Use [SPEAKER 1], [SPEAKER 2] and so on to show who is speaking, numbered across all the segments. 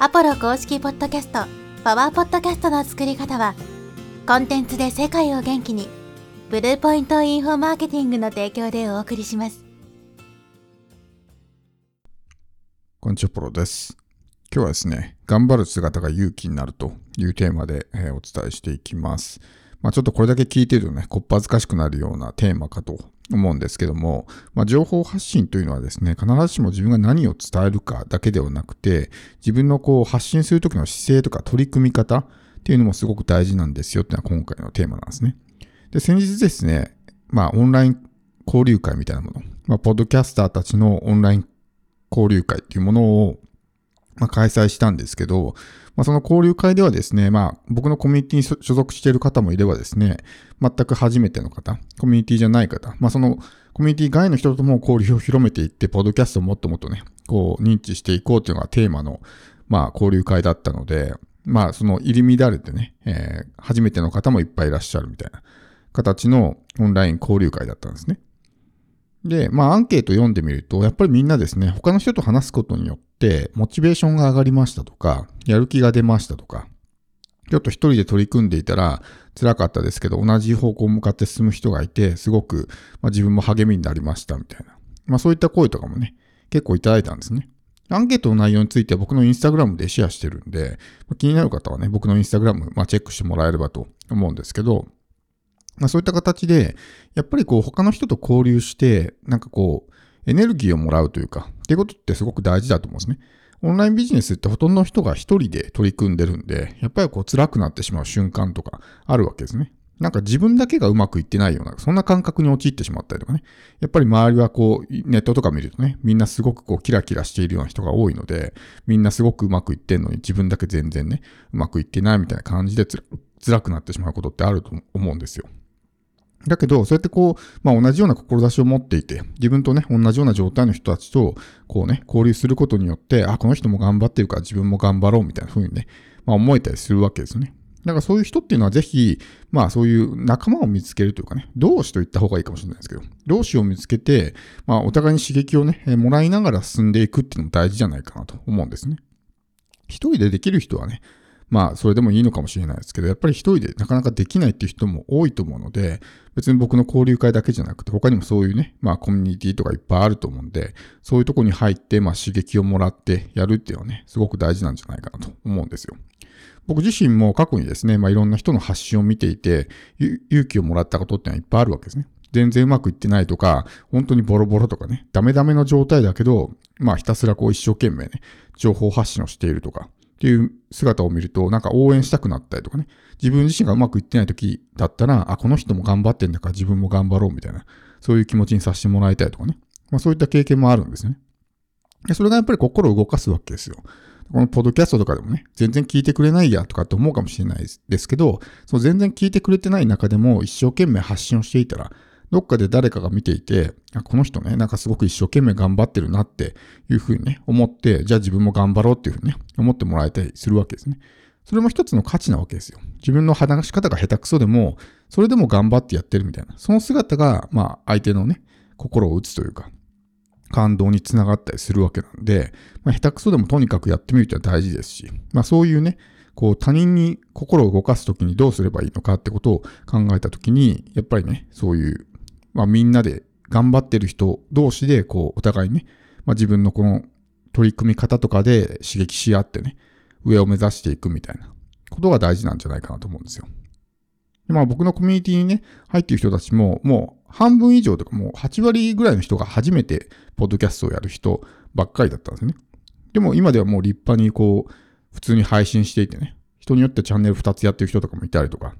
[SPEAKER 1] アポロ公式ポッドキャスト、パワーポッドキャストの作り方は、コンテンツで世界を元気に、ブルーポイントインフォマーケティングの提供でお送りします。
[SPEAKER 2] こんにちは、ポロです。今日はですね、頑張る姿が勇気になるというテーマで、えーお伝えしていきます。まあちょっとこれだけ聞いてるとね、こっぱずかしくなるようなテーマかと思うんですけども、まあ情報発信というのはですね、必ずしも自分が何を伝えるかだけではなくて、自分のこう発信するときの姿勢とか取り組み方っていうのもすごく大事なんですよっていうのは今回のテーマなんですね。で、先日ですね、まあオンライン交流会みたいなもの、まあポッドキャスターたちのオンライン交流会っていうものを、まあ、開催したんですけど、まあ、その交流会ではですね、まあ、僕のコミュニティに所属している方もいればですね、全く初めての方、コミュニティじゃない方、まあ、そのコミュニティ外の人とも交流を広めていって、ポッドキャストをもっともっとね、こう、認知していこうというのがテーマの、まあ、交流会だったので、まあ、その入り乱れてね、えー初めての方もいっぱいいらっしゃるみたいな形のオンライン交流会だったんですね。で、まあアンケート読んでみると、やっぱりみんなですね、他の人と話すことによって、モチベーションが上がりましたとか、やる気が出ましたとか、ちょっと一人で取り組んでいたら辛かったですけど、同じ方向に向かって進む人がいて、すごく、まあ、自分も励みになりましたみたいな。まあそういった声とかもね、結構いただいたんですね。アンケートの内容については僕のインスタグラムでシェアしてるんで、まあ気になる方はね、僕のインスタグラム、まあ、チェックしてもらえればと思うんですけど、まあ、そういった形で、やっぱりこう他の人と交流して、なんかこう、エネルギーをもらうというか、っていうことってすごく大事だと思うんですね。オンラインビジネスってほとんどの人が一人で取り組んでるんで、やっぱりこう辛くなってしまう瞬間とかあるわけですね。なんか自分だけがうまくいってないような、そんな感覚に陥ってしまったりとかね。やっぱり周りはこう、ネットとか見るとね、みんなすごくこうキラキラしているような人が多いので、みんなすごくうまくいってんのに自分だけ全然ね、うまくいってないみたいな感じで辛くなってしまうことってあると思うんですよ。だけど、そうやってこう、まあ同じような志を持っていて、自分とね、同じような状態の人たちと、こうね、交流することによって、あ、この人も頑張ってるから自分も頑張ろうみたいな風にね、まあ思えたりするわけですよね。だからそういう人っていうのはぜひ、まあそういう仲間を見つけるというかね、同志と言った方がいいかもしれないですけど、同志を見つけて、まあお互いに刺激をね、えもらいながら進んでいくっていうのも大事じゃないかなと思うんですね。一人でできる人はね、まあ、それでもいいのかもしれないですけど、やっぱり一人でなかなかできないっていう人も多いと思うので、別に僕の交流会だけじゃなくて、他にもそういうね、まあコミュニティとかいっぱいあると思うんで、そういうとこに入って、まあ刺激をもらってやるっていうのはね、すごく大事なんじゃないかなと思うんですよ。僕自身も過去にですね、まあいろんな人の発信を見ていて、勇気をもらったことってのはいっぱいあるわけですね。全然うまくいってないとか、本当にボロボロとかね、ダメダメの状態だけど、まあひたすらこう一生懸命ね、情報発信をしているとか、っていう姿を見ると、なんか応援したくなったりとかね、自分自身がうまくいってない時だったら、あ、この人も頑張ってんだから自分も頑張ろうみたいな、そういう気持ちにさせてもらいたいとかね、まあそういった経験もあるんですね。でそれがやっぱり心を動かすわけですよ。このポッドキャストとかでもね、全然聞いてくれないやとかって思うかもしれないですけど、その全然聞いてくれてない中でも一生懸命発信をしていたら、どっかで誰かが見ていて、この人ね、なんかすごく一生懸命頑張ってるなっていうふうにね、思って、じゃあ自分も頑張ろうっていうふうにね、思ってもらえたりするわけですね。それも一つの価値なわけですよ。自分の話し方が下手くそでも、それでも頑張ってやってるみたいな。その姿が、まあ、相手のね、心を打つというか、感動につながったりするわけなんで、まあ、下手くそでもとにかくやってみるってのは大事ですし、まあそういうね、こう他人に心を動かすときにどうすればいいのかってことを考えたときに、やっぱりね、そういう、まあみんなで頑張ってる人同士で、こうお互いね、まあ自分のこの取り組み方とかで刺激し合ってね、上を目指していくみたいなことが大事なんじゃないかなと思うんですよ。でまあ僕のコミュニティにね、入っている人たちも、もう半分以上とかもう8割ぐらいの人が初めてポッドキャストをやる人ばっかりだったんですね。でも今ではもう立派にこう、普通に配信していてね、人によってチャンネル2つやってる人とかもいたりとか、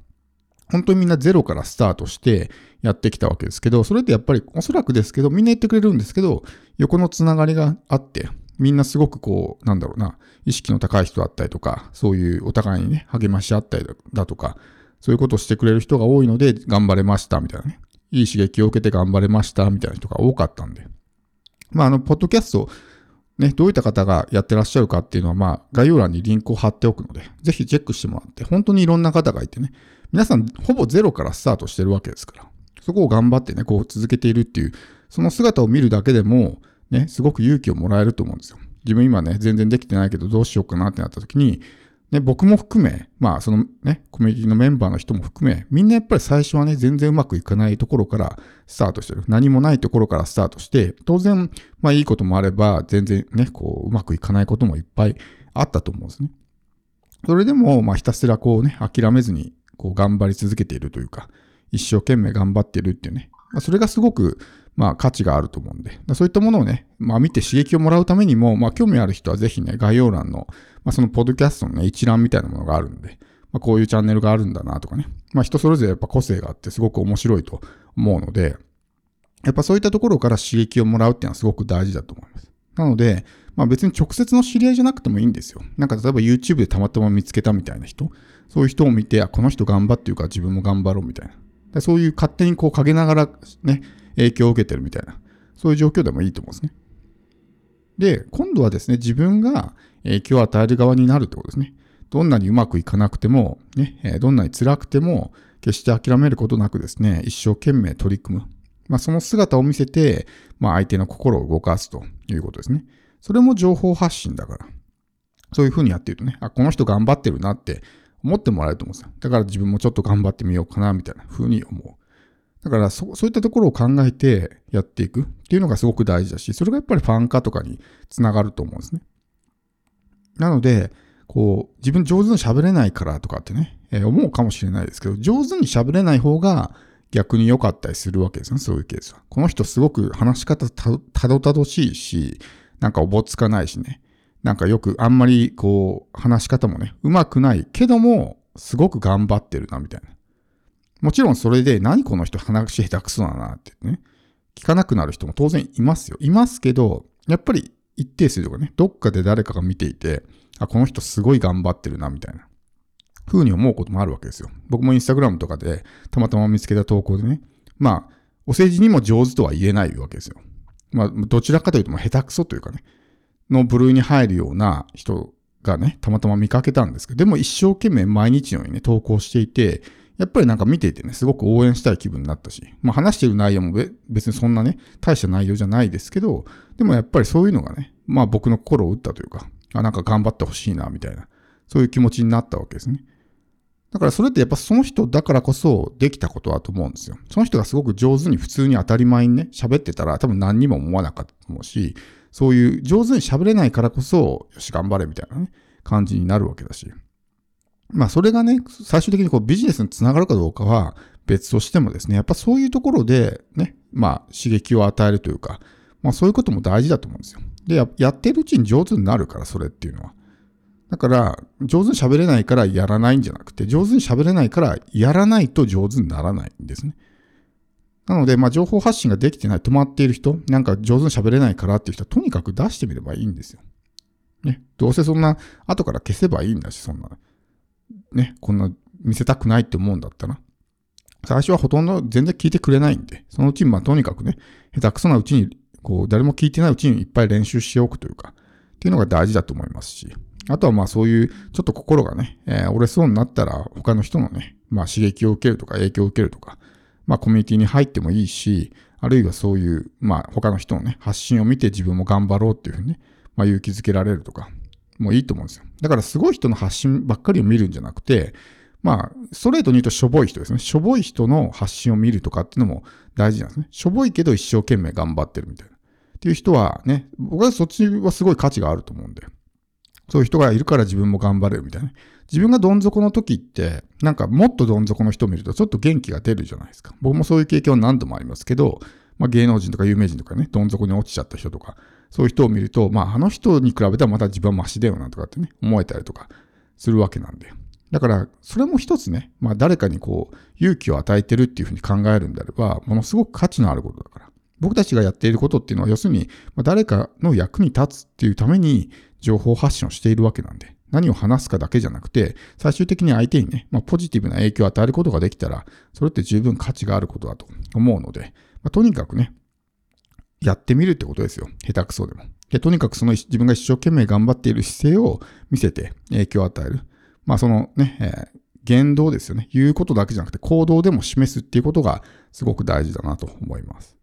[SPEAKER 2] 本当にみんなゼロからスタートしてやってきたわけですけど、それってやっぱりおそらくですけど、みんな言ってくれるんですけど、横のつながりがあって、みんなすごくこう、なんだろうな、意識の高い人だったりとか、そういうお互いにね、励まし合ったりだとか、そういうことをしてくれる人が多いので、頑張れました、みたいなね。いい刺激を受けて頑張れました、みたいな人が多かったんで。まあ、あの、ポッドキャスト、ね、どういった方がやってらっしゃるかっていうのは、まあ、概要欄にリンクを貼っておくので、ぜひチェックしてもらって、本当にいろんな方がいてね、皆さんほぼゼロからスタートしてるわけですから、そこを頑張ってね、こう続けているっていう、その姿を見るだけでも、ね、すごく勇気をもらえると思うんですよ。自分今ね、全然できてないけどどうしようかなってなった時に、ね、僕も含め、まあそのね、コミュニティのメンバーの人も含め、みんなやっぱり最初はね、全然うまくいかないところからスタートしてる。何もないところからスタートして、当然、まあいいこともあれば、全然ね、こう、うまくいかないこともいっぱいあったと思うんですね。それでも、まあひたすらこうね、諦めずに、こう頑張り続けているというか、一生懸命頑張っているっていうね。まあ、それがすごく、まあ価値があると思うんで、そういったものをね、まあ見て刺激をもらうためにも、まあ興味ある人はぜひね、概要欄の、まあそのポッドキャストのね、一覧みたいなものがあるんで、まあこういうチャンネルがあるんだなとかね、まあ人それぞれやっぱ個性があってすごく面白いと思うので、やっぱそういったところから刺激をもらうっていうのはすごく大事だと思います。なので、まあ別に直接の知り合いじゃなくてもいいんですよ。なんか例えば YouTube でたまたま見つけたみたいな人、そういう人を見て、あ、この人頑張っていうから自分も頑張ろうみたいな。そういう勝手にこう陰ながらね、影響を受けてるみたいな。そういう状況でもいいと思うんですね。で、今度はですね、自分が影響を与える側になるってことですね。どんなにうまくいかなくても、ね、どんなに辛くても、決して諦めることなくですね、一生懸命取り組む。まあ、その姿を見せて、まあ、相手の心を動かすということですね。それも情報発信だから。そういうふうにやってるとね、あ、この人頑張ってるなって思ってもらえると思うんですよ。だから自分もちょっと頑張ってみようかな、みたいなふうに思う。だからそ、そういったところを考えてやっていくっていうのがすごく大事だし、それがやっぱりファン化とかにつながると思うんですね。なので、こう、自分上手に喋れないからとかってね、えー、思うかもしれないですけど、上手に喋れない方が逆に良かったりするわけですね、そういうケースは。この人すごく話し方たどたどしいし、なんかおぼつかないしね。なんかよくあんまりこう、話し方もね、うまくないけども、すごく頑張ってるな、みたいな。もちろんそれで、何この人話下手くそだなってね、聞かなくなる人も当然いますよ。いますけど、やっぱり一定数とかね、どっかで誰かが見ていて、あ、この人すごい頑張ってるな、みたいな。風に思うこともあるわけですよ。僕もインスタグラムとかでたまたま見つけた投稿でね、まあ、お世辞にも上手とは言えないわけですよ。まあ、どちらかというと、下手くそというかね、の部類に入るような人がね、たまたま見かけたんですけど、でも一生懸命毎日のようにね、投稿していて、やっぱりなんか見ていてね、すごく応援したい気分になったし、まあ話してる内容も別にそんなね、大した内容じゃないですけど、でもやっぱりそういうのがね、まあ僕の心を打ったというか、あ、なんか頑張ってほしいな、みたいな、そういう気持ちになったわけですね。だからそれってやっぱその人だからこそできたことだと思うんですよ。その人がすごく上手に普通に当たり前にね、喋ってたら多分何にも思わなかったと思うし、そういう上手に喋れないからこそ、よし、頑張れみたいなね、感じになるわけだし。まあそれがね、最終的にこうビジネスにつながるかどうかは別としてもですね、やっぱそういうところでね、まあ刺激を与えるというか、まあそういうことも大事だと思うんですよ。で、やってるうちに上手になるから、それっていうのは。だから、上手に喋れないからやらないんじゃなくて、上手に喋れないからやらないと上手にならないんですね。なので、まあ、情報発信ができてない、止まっている人、なんか上手に喋れないからっていう人は、とにかく出してみればいいんですよ。ね。どうせそんな、後から消せばいいんだし、そんな。ね、こんな見せたくないって思うんだったら。最初はほとんど全然聞いてくれないんで、そのうちにまあとにかくね、下手くそなうちに、こう、誰も聞いてないうちにいっぱい練習しておくというか、っていうのが大事だと思いますし、あとはまあそういう、ちょっと心がね、えー、折れそうになったら、他の人のね、まあ刺激を受けるとか影響を受けるとか、まあコミュニティに入ってもいいし、あるいはそういう、まあ他の人のね、発信を見て自分も頑張ろうっていうふうにね、まあ勇気づけられるとか、もういいと思うんですよ。だからすごい人の発信ばっかりを見るんじゃなくて、まあ、ストレートに言うとしょぼい人ですね。しょぼい人の発信を見るとかっていうのも大事なんですね。しょぼいけど一生懸命頑張ってるみたいな。っていう人はね、僕はそっちはすごい価値があると思うんで。そういう人がいるから自分も頑張れるみたいな。自分がどん底の時って、なんかもっとどん底の人を見るとちょっと元気が出るじゃないですか。僕もそういう経験は何度もありますけど、まあ、芸能人とか有名人とかね、どん底に落ちちゃった人とか、そういう人を見ると、まあ、あの人に比べたらまた自分はマシだよなとかってね、思えたりとかするわけなんで。だから、それも一つね、まあ、誰かにこう、勇気を与えてるっていうふうに考えるんであれば、ものすごく価値のあることだから。僕たちがやっていることっていうのは、要するに、まあ、誰かの役に立つっていうために情報発信をしているわけなんで。何を話すかだけじゃなくて、最終的に相手にね、まあ、ポジティブな影響を与えることができたら、それって十分価値があることだと思うので、まあ、とにかくね、やってみるってことですよ。下手くそでも。でとにかくその自分が一生懸命頑張っている姿勢を見せて影響を与える。まあそのね、えー、言動ですよね。言うことだけじゃなくて行動でも示すっていうことがすごく大事だなと思います。